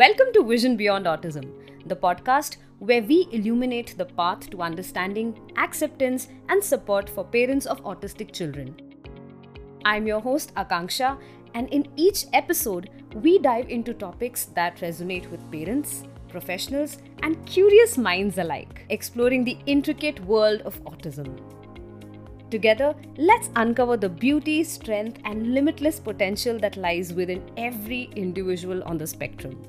Welcome to Vision Beyond Autism, the podcast where we illuminate the path to understanding, acceptance, and support for parents of autistic children. I'm your host, Akanksha, and in each episode, we dive into topics that resonate with parents, professionals, and curious minds alike, exploring the intricate world of autism. Together, let's uncover the beauty, strength, and limitless potential that lies within every individual on the spectrum.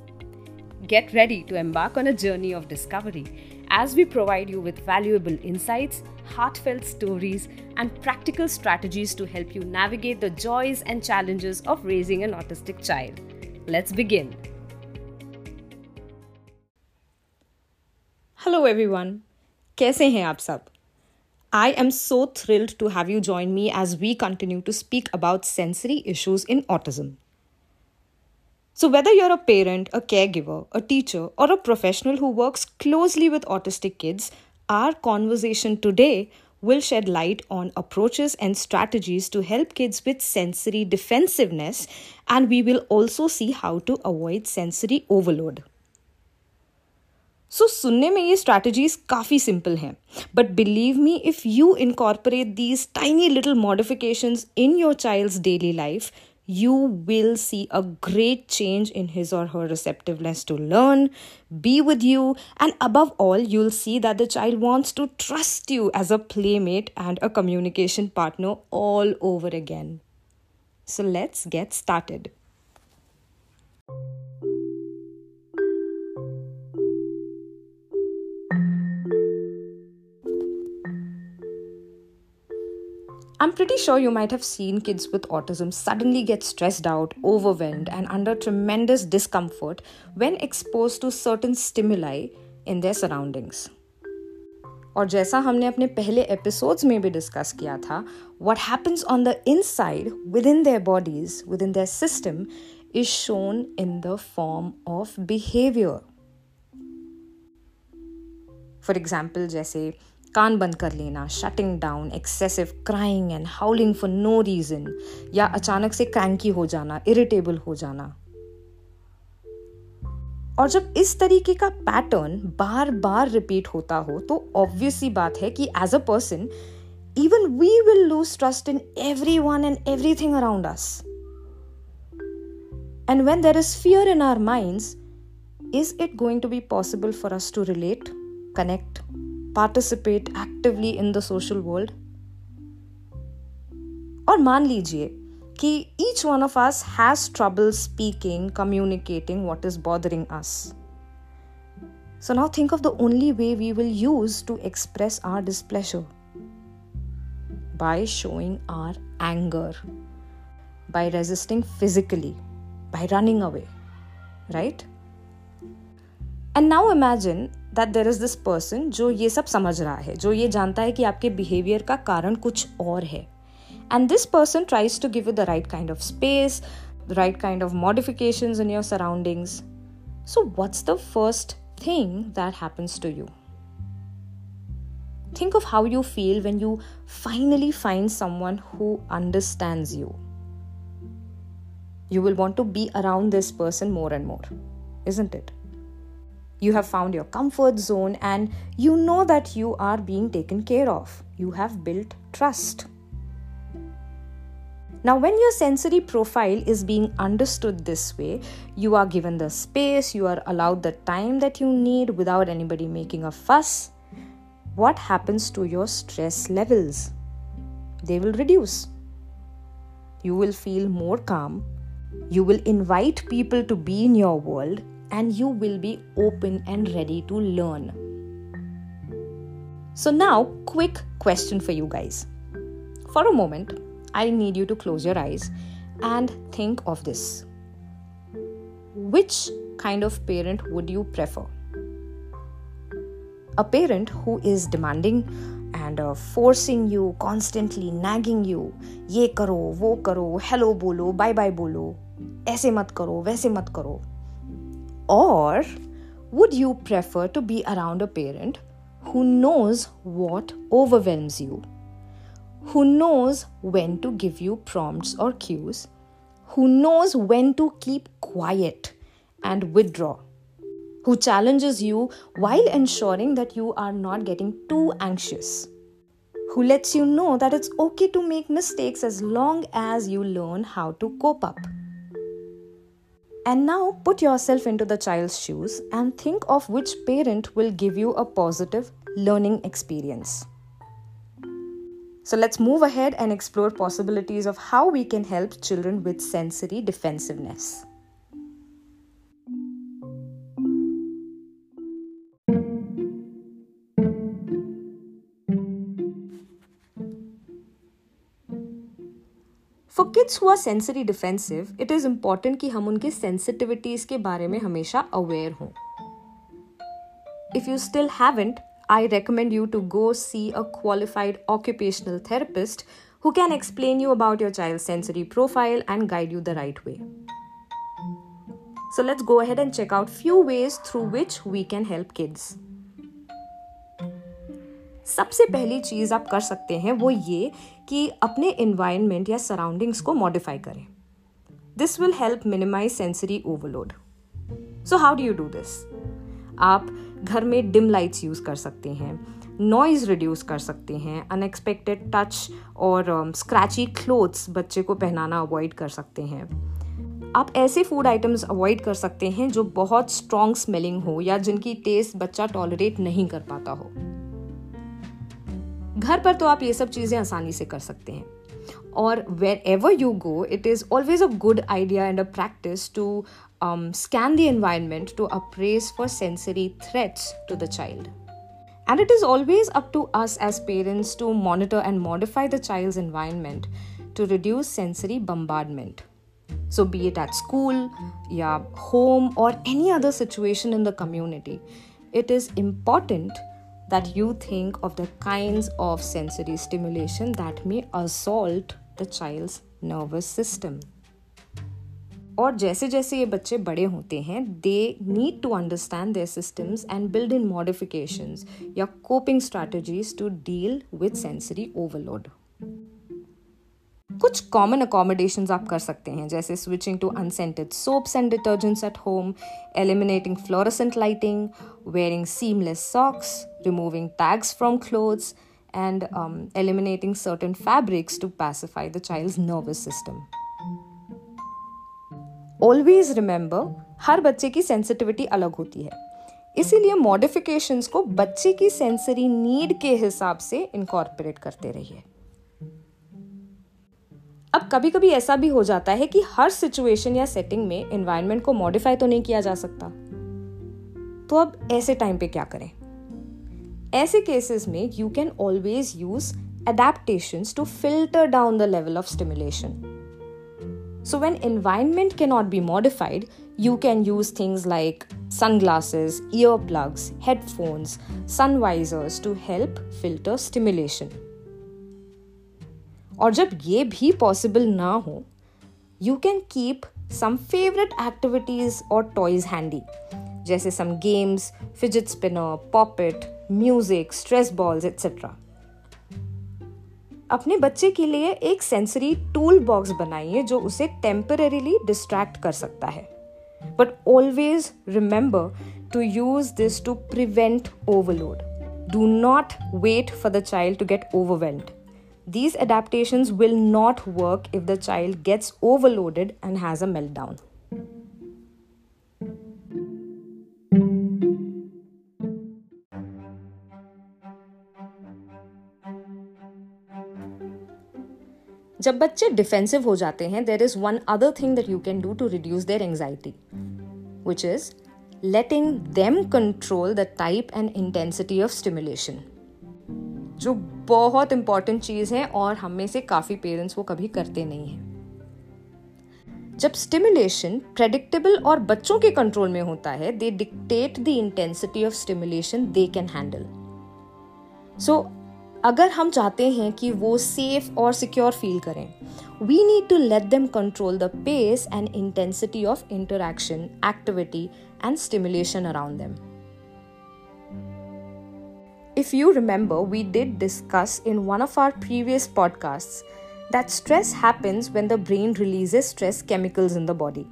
Get ready to embark on a journey of discovery as we provide you with valuable insights, heartfelt stories, and practical strategies to help you navigate the joys and challenges of raising an autistic child. Let's begin. Hello everyone. कैसे हैं आप सब? I am so thrilled to have you join me as we continue to speak about sensory issues in autism. So, whether you're a parent, a caregiver, a teacher, or a professional who works closely with autistic kids, our conversation today will shed light on approaches and strategies to help kids with sensory defensiveness, and we will also see how to avoid sensory overload. So so, सुनने में ये strategies काफ़ी simple हैं but believe me if you incorporate these tiny little modifications in your child's daily life you will see a great change in his or her receptiveness to learn, be with you, and above all, you'll see that the child wants to trust you as a playmate and a communication partner all over again. So let's get started. I'm pretty sure you might have seen kids with autism suddenly get stressed out, overwhelmed, and under tremendous discomfort when exposed to certain stimuli in their surroundings. और जैसा हमने अपने पहले episodes में भी discuss किया था what happens on the inside with in their bodies within their system is shown in the form of behaviour for example जैसे कान बंद कर लेना shutting down excessive crying and howling for no reason या अचानक से cranky हो जाना इरिटेबल हो जाना। और जब इस तरीके का पैटर्न बार बार रिपीट होता हो तो ऑब्वियसली बात है कि as a person even we will lose trust in everyone and everything around us and when there is fear in our mind is it going to be possible for us to relate connect participate actively in the social world और मान लीजिए कि each one of us has trouble speaking communicating what is bothering us So now think of the only way we will use to express our displeasure by showing our anger, by resisting physically, by running away, right? And now imagine that there is this person जो ये सब समझ रहा है, जो ये जानता है कि आपके बिहेवियर का कारण कुछ और है। And this person tries to give the right kind of space the right kind of modification in your surroundings so what's the first thing that happens to you think of how you feel when you finally find someone who understand you you will want to be around this person more and more isn't it You have found your comfort zone and you know that you are being taken care of. You have built trust. Now, when your sensory profile is being understood this way, you are given the space, you are allowed the time that you need without anybody making a fuss. What happens to your stress levels? They will reduce. You will feel more calm. You will invite people to be in your world and you will be open and ready to learn. So, now, quick question for you guys. For a moment, I need you to close your eyes and think of this. Which kind of parent would you prefer? A parent who is demanding and uh, forcing you, constantly nagging you, ye karo, wo karo, hello bolo, bye bye bolo, ऐसे मत करो वैसे मत करो or would you prefer to be around a parent who knows what overwhelms you, who knows when to give you prompts or cues, who knows when to keep quiet, and withdraw, who challenges you while ensuring that you are not getting too anxious, who lets you know that it's okay to make mistakes as long as you learn how to cope up. And now put yourself into the child's shoes and think of which parent will give you a positive learning experience. So let's move ahead and explore possibilities of how we can help children with sensory defensiveness. Kids हुआ sensory defensive it is important कि हम उनके sensitivities के बारे में हमेशा aware हों if you still haven't I recommend you to go see a qualified occupational therapist who can explain you about your child's sensory profile and guide you the right way. So let's go ahead and check out few ways through which we can help kids. सबसे पहली चीज़ आप कर सकते हैं वो ये कि अपने इन्वायरमेंट या सराउंडिंग्स को मॉडिफाई करें। This will help minimise sensory overload so how do you do this आप घर में डिम लाइट्स यूज़ कर सकते हैं नॉइज़ रिड्यूस कर सकते हैं अनएक्सपेक्टेड टच और स्क्रैची um, क्लोथ्स बच्चे को पहनाना अवॉइड कर सकते हैं। आप ऐसे फ़ूड आइटम्स अवॉइड कर सकते हैं जो बहुत स्ट्रॉन्ग स्मेलिंग हो या जिनकी टेस्ट बच्चा टॉलरेट नहीं कर पाता हो। घर पर तो आप ये सब चीज़ें आसानी से कर सकते हैं। और wherever you go it is always a good idea and a practice to scan the environment to appraise for sensory threats to the child and it is always up to us as parents to monitor and modify the child environment to reduce sensory bombardment so be it at school या home or any other situation in the community it is important that you think of the kinds of sensory stimulation that may assault the child's nervous system. और जैसे जैसे ये बच्चे बड़े होते हैं they need to understand their systems and build in modifications या coping strategies to deal with sensory overload कुछ कॉमन अकोमोडेशन आप कर सकते हैं जैसे switching to unscented soaps and detergents at home eliminating fluorescent lighting wearing seamless socks removing tags from clothes um, eliminating certain fabrics to pacify the child's nervous system. Always remember, हर बच्चे की sensitivity अलग होती है इसीलिए modifications को बच्चे की सेंसरी नीड के हिसाब से इनकॉर्पोरेट करते रहिए अब कभी कभी ऐसा भी हो जाता है कि हर सिचुएशन या सेटिंग में एनवायरमेंट को मॉडिफाई तो नहीं किया जा सकता। तो अब ऐसे टाइम पे क्या करें? ऐसे केसेस में you can always use adaptation to filter down the level of stimulation so when environment can not be modified you can use things like sunglasses earplugs headphones sunvisors to help filter stimulation और जब ये भी possible ना हो you can keep some favourite activities और toys handy जैसे some games fidget spinner popit music stress balls etcetera अपने बच्चे के लिए एक सेंसरी टूल बॉक्स बनाइए जो उसे टेम्पररीली डिस्ट्रैक्ट कर सकता है। But always remember to use this to prevent overload do not wait for the child to get overwhelmed These adaptations will not work if the child gets overloaded and has a meltdown. जब बच्चे defensive हो जाते हैं there is one other thing that you can do to reduce their anxiety which is letting them control the type and intensity of stimulation जो बहुत important चीज़ है और हम में से काफ़ी पेरेंट्स वो कभी करते नहीं हैं। जब स्टिमुलेशन प्रेडिक्टेबल और बच्चों के कंट्रोल में होता है they dictate the intensity of stimulation they can handle so अगर हम चाहते हैं कि वो सेफ़ और सिक्योर फील करें we need to let them control the pace and intensity of interaction activity and stimulation around them If you remember, we did discuss in one of our previous podcasts that stress happens when the brain releases stress chemicals in the body.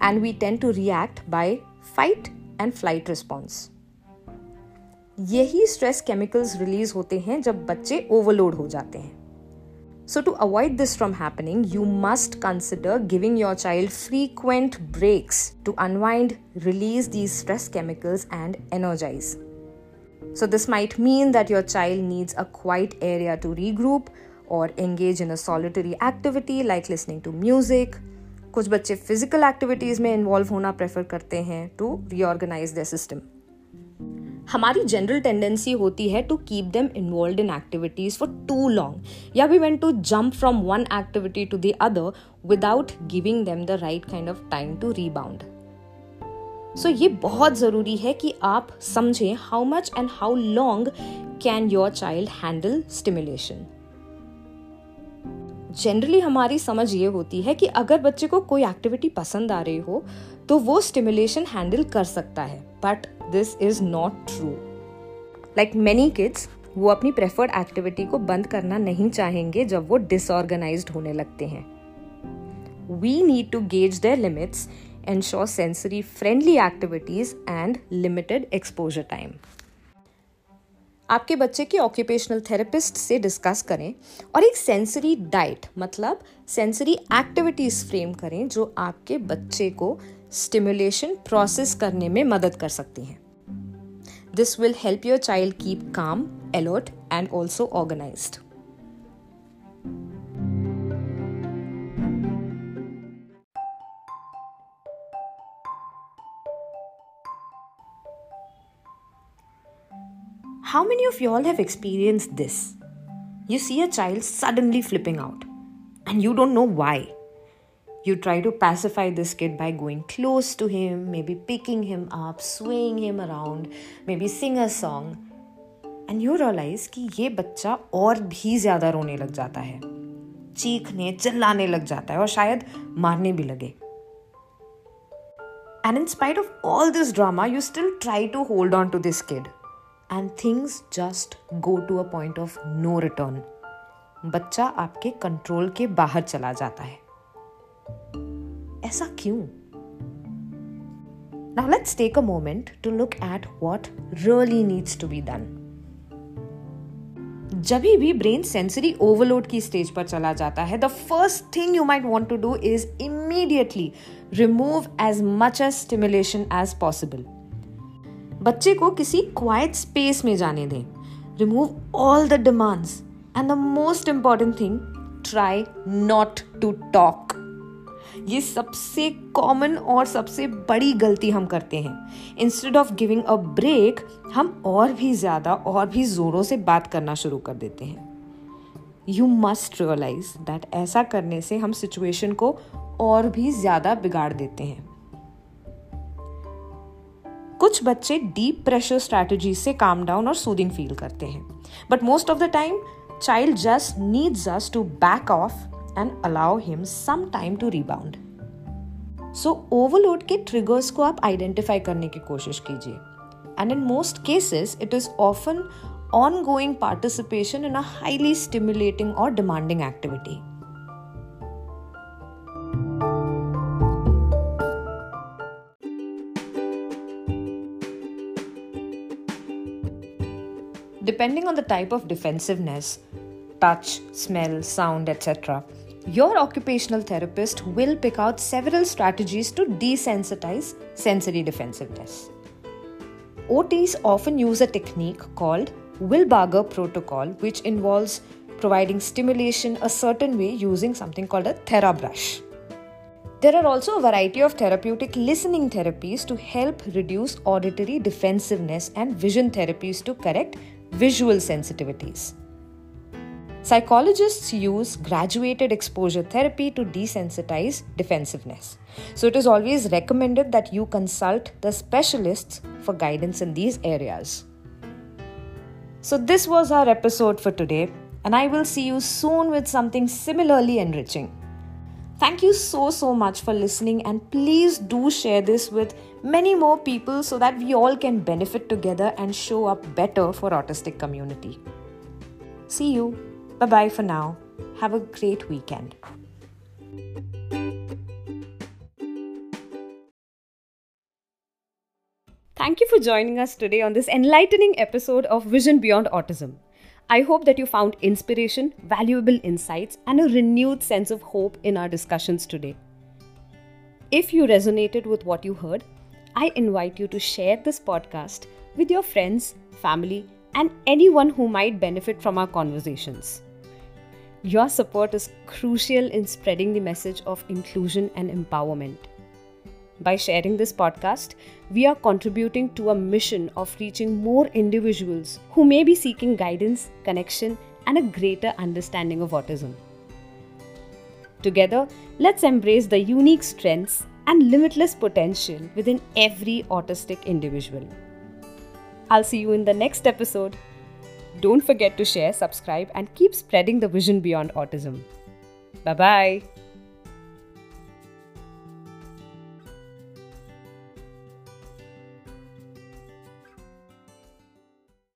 and we tend to react by fight and flight response. यही stress chemicals release होते हैं जब बच्चे overload हो जाते हैं So, to avoid this from happening, you must consider giving your child frequent breaks to unwind, release these stress chemicals, and energize. So, this might mean that your child needs a quiet area to regroup or engage in a solitary activity like listening to music. कुछ बच्चे physical activities में involve होना prefer करते हैं to reorganise the system हमारी general tendency होती है to keep them involve in activities for too long या we went to jump from one activity to the other without giving them the right kind of time to rebound so ये बहुत ज़रूरी है कि आप समझें how much and how long can your child handle stimulation generally हमारी समझ ये होती है कि अगर बच्चे को कोई एक्टिविटी पसंद आ रही हो तो वो स्टिमुलेशन हैंडल कर सकता है but this is not true like many kids वो अपनी प्रेफर्ड एक्टिविटी को बंद करना नहीं चाहेंगे जब वो डिसऑर्गेनाइज होने लगते हैं. We need to gauge their limits ensure sensory friendly activities and limited exposure time. आपके बच्चे के ऑक्यूपेशनल थेरेपिस्ट से डिस्कस करें और एक सेंसरी डाइट मतलब सेंसरी एक्टिविटीज़ फ्रेम करें जो आपके बच्चे को स्टिमुलेशन प्रोसेस करने में मदद कर सकती हैं this will help your child keep calm alert and also organised How many of y'all have experienced this? You see a child suddenly flipping out, and you don't know why. You try to pacify this kid by going close to him, maybe picking him up, swaying him around, maybe sing a song. And you realize कि ये बच्चा और भी ज़्यादा रोने लग जाता है चीखने चिल्लाने लग जाता है और शायद मारने भी लगे And in spite of all this drama, you still try to hold on to this kid. and things just go to a point of no return बच्चा आपके कंट्रोल के बाहर चला जाता है। ऐसा क्यों? Now let's take a moment to look at what really needs to be done जब भी ब्रेन सेंसरी ओवरलोड की स्टेज पर चला जाता है the first thing you might want to do is immediately remove as much as stimulation as possible बच्चे को किसी क्वाइट स्पेस में जाने दें। Remove all the demands and the most important thing try not to talk ये सबसे common और सबसे बड़ी गलती हम करते हैं। Instead of giving a break हम और भी ज़्यादा और भी जोरों से बात करना शुरू कर देते हैं। यू मस्ट रियलाइज़ दैट ऐसा करने से हम सिचुएशन को और भी ज़्यादा बिगाड़ देते हैं। कुछ बच्चे डीप प्रेशर स्ट्रैटेजी से काम डाउन और सूदिंग फील करते हैं। But most of the time child just needs us to back off and allow him some time to rebound so overload के ट्रिगर्स को आप आइडेंटिफाई करने की कोशिश कीजिए। And in most cases it is often ongoing participation in a highly stimulating or demanding activity. Depending on the type of defensiveness, touch, smell, sound, etc., your occupational therapist will pick out several strategies to desensitize sensory defensiveness. OTs often use a technique called Wilbarger protocol, which involves providing stimulation a certain way using something called a TheraBrush. There are also a variety of therapeutic listening therapies to help reduce auditory defensiveness and vision therapies to correct visual sensitivities. Psychologists use graduated exposure therapy to desensitize defensiveness. So, it is always recommended that you consult the specialists for guidance in these areas. So, this was our episode for today, and I will see you soon with something similarly enriching. Thank you so, so much for listening, and please do share this with many more people so that we all can benefit together and show up better for autistic community. See you. Bye bye for now. Have a great weekend. Thank you for joining us today on this enlightening episode of Vision Beyond Autism. I hope that you found inspiration, valuable insights, and a renewed sense of hope in our discussions today. If you resonated with what you heard, I invite you to share this podcast with your friends, family, and anyone who might benefit from our conversations. Your support is crucial in spreading the message of inclusion and empowerment. By sharing this podcast, we are contributing to a mission of reaching more individuals who may be seeking guidance, connection, and a greater understanding of autism. Together, let's embrace the unique strengths and limitless potential within every autistic individual. I'll see you in the next episode. Don't forget to share, subscribe, and keep spreading the vision beyond autism. Bye bye.